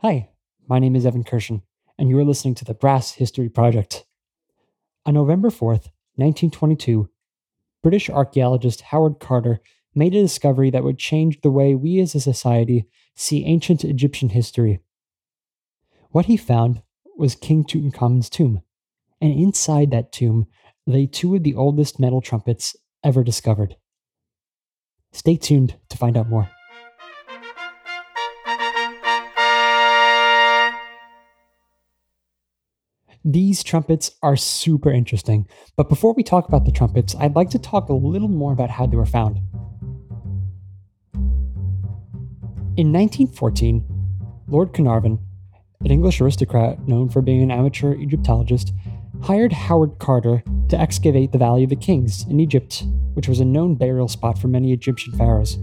Hi, my name is Evan Kirshen, and you are listening to the Brass History Project. On November 4th, 1922, British archaeologist Howard Carter made a discovery that would change the way we as a society see ancient Egyptian history. What he found was King Tutankhamun's tomb, and inside that tomb lay two of the oldest metal trumpets ever discovered. Stay tuned to find out more. These trumpets are super interesting, but before we talk about the trumpets, I'd like to talk a little more about how they were found. In 1914, Lord Carnarvon, an English aristocrat known for being an amateur Egyptologist, hired Howard Carter to excavate the Valley of the Kings in Egypt, which was a known burial spot for many Egyptian pharaohs.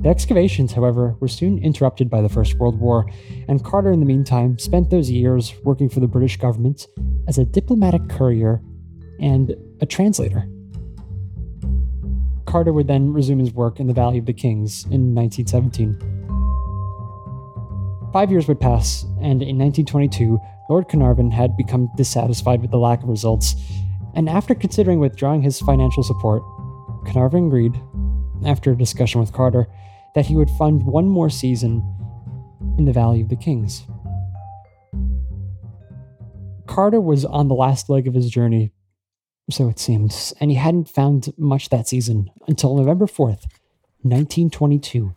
The excavations, however, were soon interrupted by the First World War, and Carter, in the meantime, spent those years working for the British government as a diplomatic courier and a translator. Carter would then resume his work in the Valley of the Kings in 1917. Five years would pass, and in 1922, Lord Carnarvon had become dissatisfied with the lack of results, and after considering withdrawing his financial support, Carnarvon agreed, after a discussion with Carter, that he would fund one more season in the Valley of the Kings. Carter was on the last leg of his journey, so it seemed, and he hadn't found much that season until November 4th, 1922,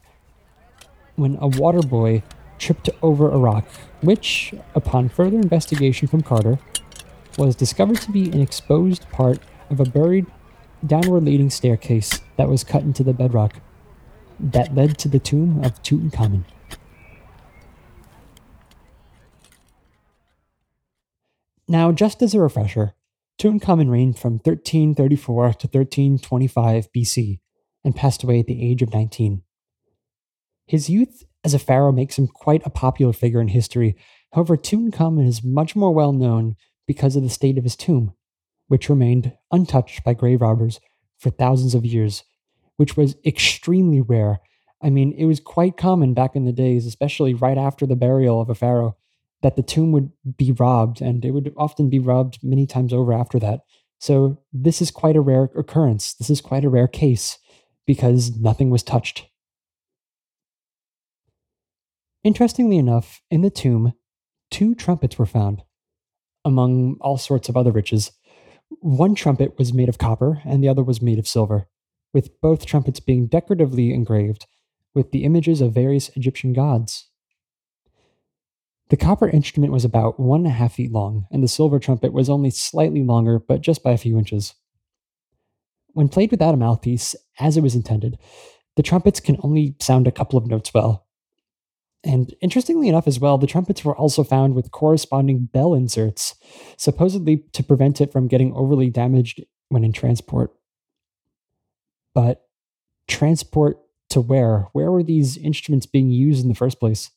when a water boy tripped over a rock, which, upon further investigation from Carter, was discovered to be an exposed part of a buried downward leading staircase that was cut into the bedrock that led to the tomb of Tutankhamun. Now, just as a refresher, Tutankhamun reigned from 1334 to 1325 BC and passed away at the age of 19. His youth as a pharaoh makes him quite a popular figure in history. However, Tutankhamun is much more well known because of the state of his tomb, which remained untouched by grave robbers for thousands of years which was extremely rare. I mean, it was quite common back in the days, especially right after the burial of a pharaoh, that the tomb would be robbed, and it would often be robbed many times over after that. So, this is quite a rare occurrence. This is quite a rare case because nothing was touched. Interestingly enough, in the tomb, two trumpets were found, among all sorts of other riches. One trumpet was made of copper, and the other was made of silver with both trumpets being decoratively engraved with the images of various Egyptian gods. The copper instrument was about one and a half feet long, and the silver trumpet was only slightly longer, but just by a few inches. When played without a mouthpiece, as it was intended, the trumpets can only sound a couple of notes well. And interestingly enough, as well, the trumpets were also found with corresponding bell inserts, supposedly to prevent it from getting overly damaged when in transport. But transport to where? Where were these instruments being used in the first place?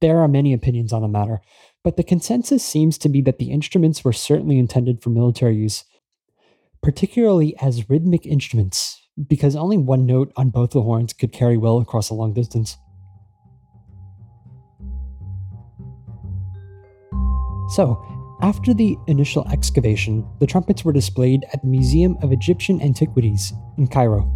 There are many opinions on the matter, but the consensus seems to be that the instruments were certainly intended for military use, particularly as rhythmic instruments, because only one note on both the horns could carry well across a long distance. So, after the initial excavation, the trumpets were displayed at the Museum of Egyptian Antiquities in Cairo.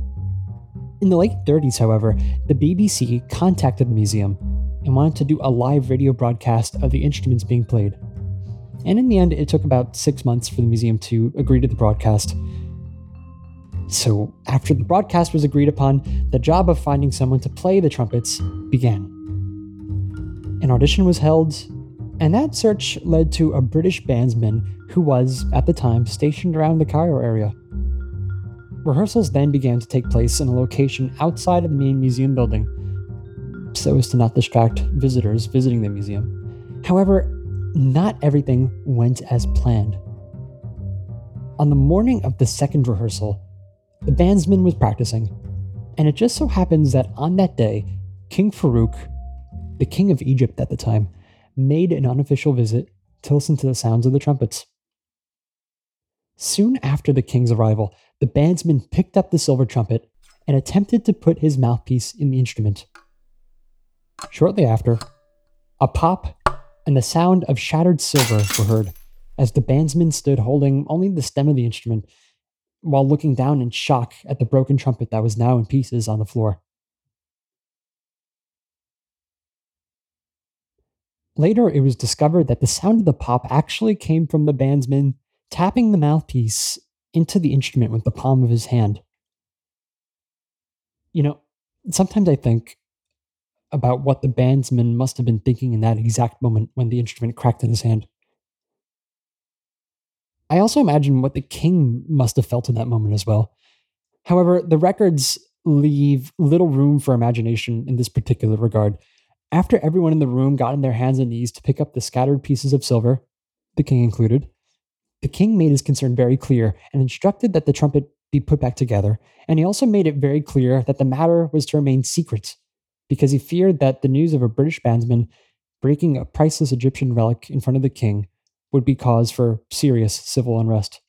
In the late 30s, however, the BBC contacted the museum and wanted to do a live radio broadcast of the instruments being played. And in the end, it took about six months for the museum to agree to the broadcast. So, after the broadcast was agreed upon, the job of finding someone to play the trumpets began. An audition was held, and that search led to a British bandsman who was, at the time, stationed around the Cairo area. Rehearsals then began to take place in a location outside of the main museum building, so as to not distract visitors visiting the museum. However, not everything went as planned. On the morning of the second rehearsal, the bandsman was practicing, and it just so happens that on that day, King Farouk, the king of Egypt at the time, made an unofficial visit to listen to the sounds of the trumpets. Soon after the king's arrival, the bandsman picked up the silver trumpet and attempted to put his mouthpiece in the instrument. Shortly after, a pop and the sound of shattered silver were heard as the bandsman stood holding only the stem of the instrument while looking down in shock at the broken trumpet that was now in pieces on the floor. Later, it was discovered that the sound of the pop actually came from the bandsman tapping the mouthpiece into the instrument with the palm of his hand. You know, sometimes I think about what the bandsman must have been thinking in that exact moment when the instrument cracked in his hand. I also imagine what the king must have felt in that moment as well. However, the records leave little room for imagination in this particular regard. After everyone in the room got on their hands and knees to pick up the scattered pieces of silver, the king included, the king made his concern very clear and instructed that the trumpet be put back together. And he also made it very clear that the matter was to remain secret because he feared that the news of a British bandsman breaking a priceless Egyptian relic in front of the king would be cause for serious civil unrest.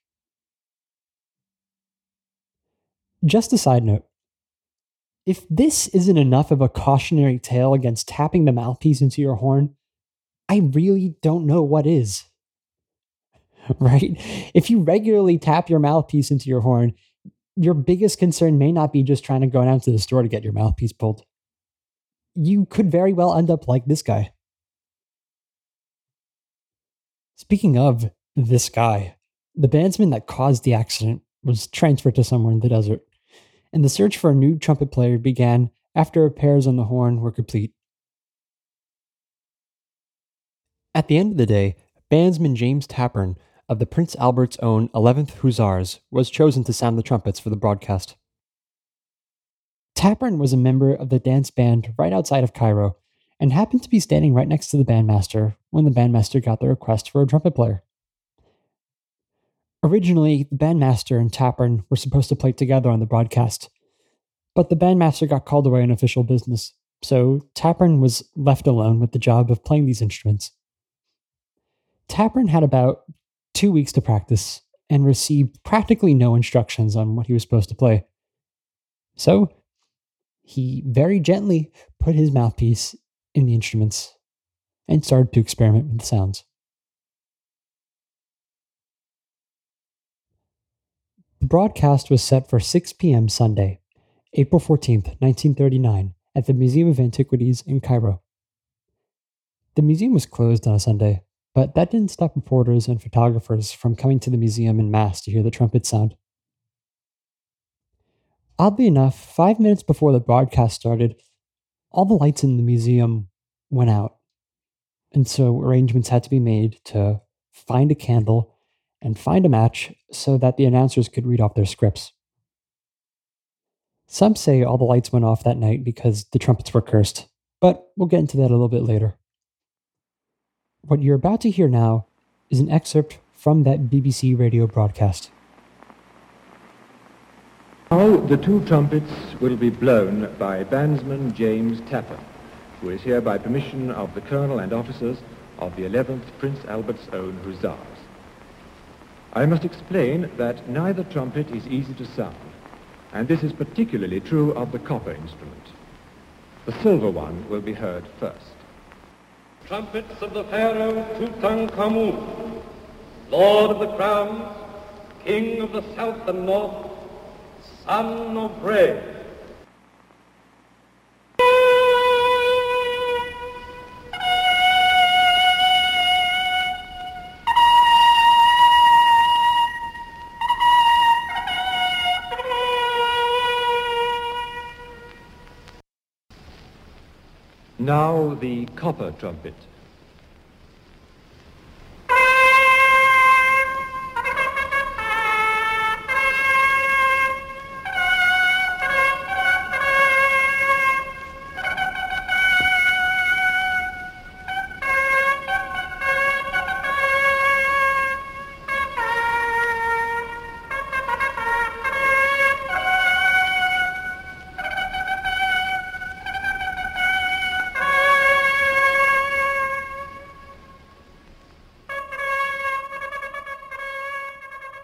Just a side note if this isn't enough of a cautionary tale against tapping the mouthpiece into your horn, I really don't know what is. Right? If you regularly tap your mouthpiece into your horn, your biggest concern may not be just trying to go down to the store to get your mouthpiece pulled. You could very well end up like this guy. Speaking of this guy, the bandsman that caused the accident was transferred to somewhere in the desert, and the search for a new trumpet player began after repairs on the horn were complete. At the end of the day, bandsman James Tappern of the Prince Albert's own 11th Hussars was chosen to sound the trumpets for the broadcast. Tappern was a member of the dance band right outside of Cairo and happened to be standing right next to the bandmaster when the bandmaster got the request for a trumpet player. Originally, the bandmaster and Tappern were supposed to play together on the broadcast, but the bandmaster got called away on official business, so Tappern was left alone with the job of playing these instruments. Tappern had about two weeks to practice and received practically no instructions on what he was supposed to play. So, he very gently put his mouthpiece in the instruments and started to experiment with the sounds. The broadcast was set for 6 p.m. Sunday, April 14th, 1939, at the Museum of Antiquities in Cairo. The museum was closed on a Sunday, but that didn't stop reporters and photographers from coming to the museum in mass to hear the trumpet sound. Oddly enough, five minutes before the broadcast started, all the lights in the museum went out. And so arrangements had to be made to find a candle and find a match so that the announcers could read off their scripts. Some say all the lights went off that night because the trumpets were cursed, but we'll get into that a little bit later. What you're about to hear now is an excerpt from that BBC radio broadcast. Now the two trumpets will be blown by bandsman James Tappern who is here by permission of the Colonel and officers of the 11th Prince Albert's Own Hussars. I must explain that neither trumpet is easy to sound, and this is particularly true of the copper instrument. The silver one will be heard first. Trumpets of the Pharaoh Tutankhamun, Lord of the Crowns, King of the South and North, Son of Re, Now the copper trumpet.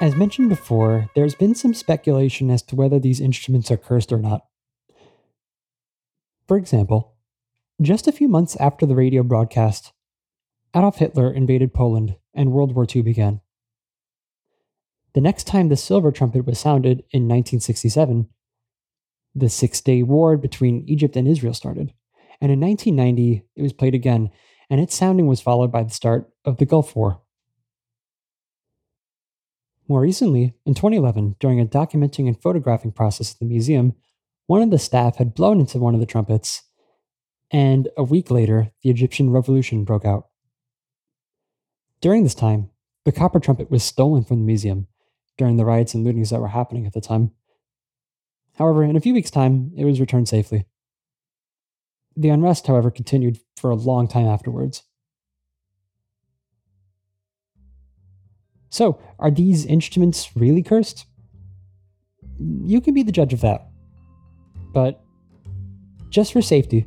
As mentioned before, there's been some speculation as to whether these instruments are cursed or not. For example, Just a few months after the radio broadcast, Adolf Hitler invaded Poland and World War II began. The next time the silver trumpet was sounded in 1967, the Six Day War between Egypt and Israel started. And in 1990, it was played again, and its sounding was followed by the start of the Gulf War. More recently, in 2011, during a documenting and photographing process at the museum, one of the staff had blown into one of the trumpets, and a week later, the Egyptian Revolution broke out. During this time, the copper trumpet was stolen from the museum during the riots and lootings that were happening at the time. However, in a few weeks' time, it was returned safely. The unrest, however, continued for a long time afterwards. So, are these instruments really cursed? You can be the judge of that. But just for safety,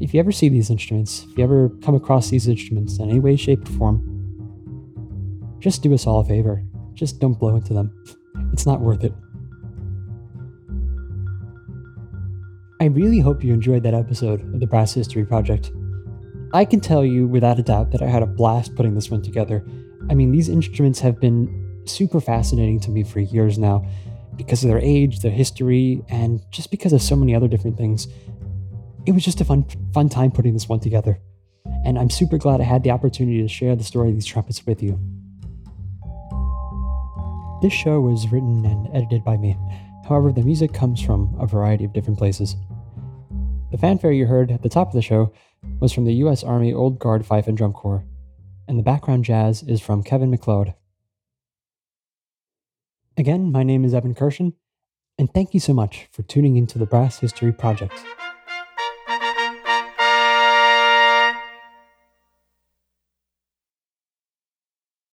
if you ever see these instruments, if you ever come across these instruments in any way, shape, or form, just do us all a favor. Just don't blow into them. It's not worth it. I really hope you enjoyed that episode of the Brass History Project. I can tell you without a doubt that I had a blast putting this one together. I mean, these instruments have been super fascinating to me for years now because of their age, their history, and just because of so many other different things. It was just a fun fun time putting this one together. And I'm super glad I had the opportunity to share the story of these trumpets with you. This show was written and edited by me. However, the music comes from a variety of different places. The fanfare you heard at the top of the show was from the U.S. Army Old Guard Fife and Drum Corps, and the background jazz is from Kevin MacLeod. Again, my name is Evan Kirshen, and thank you so much for tuning into the Brass History Project.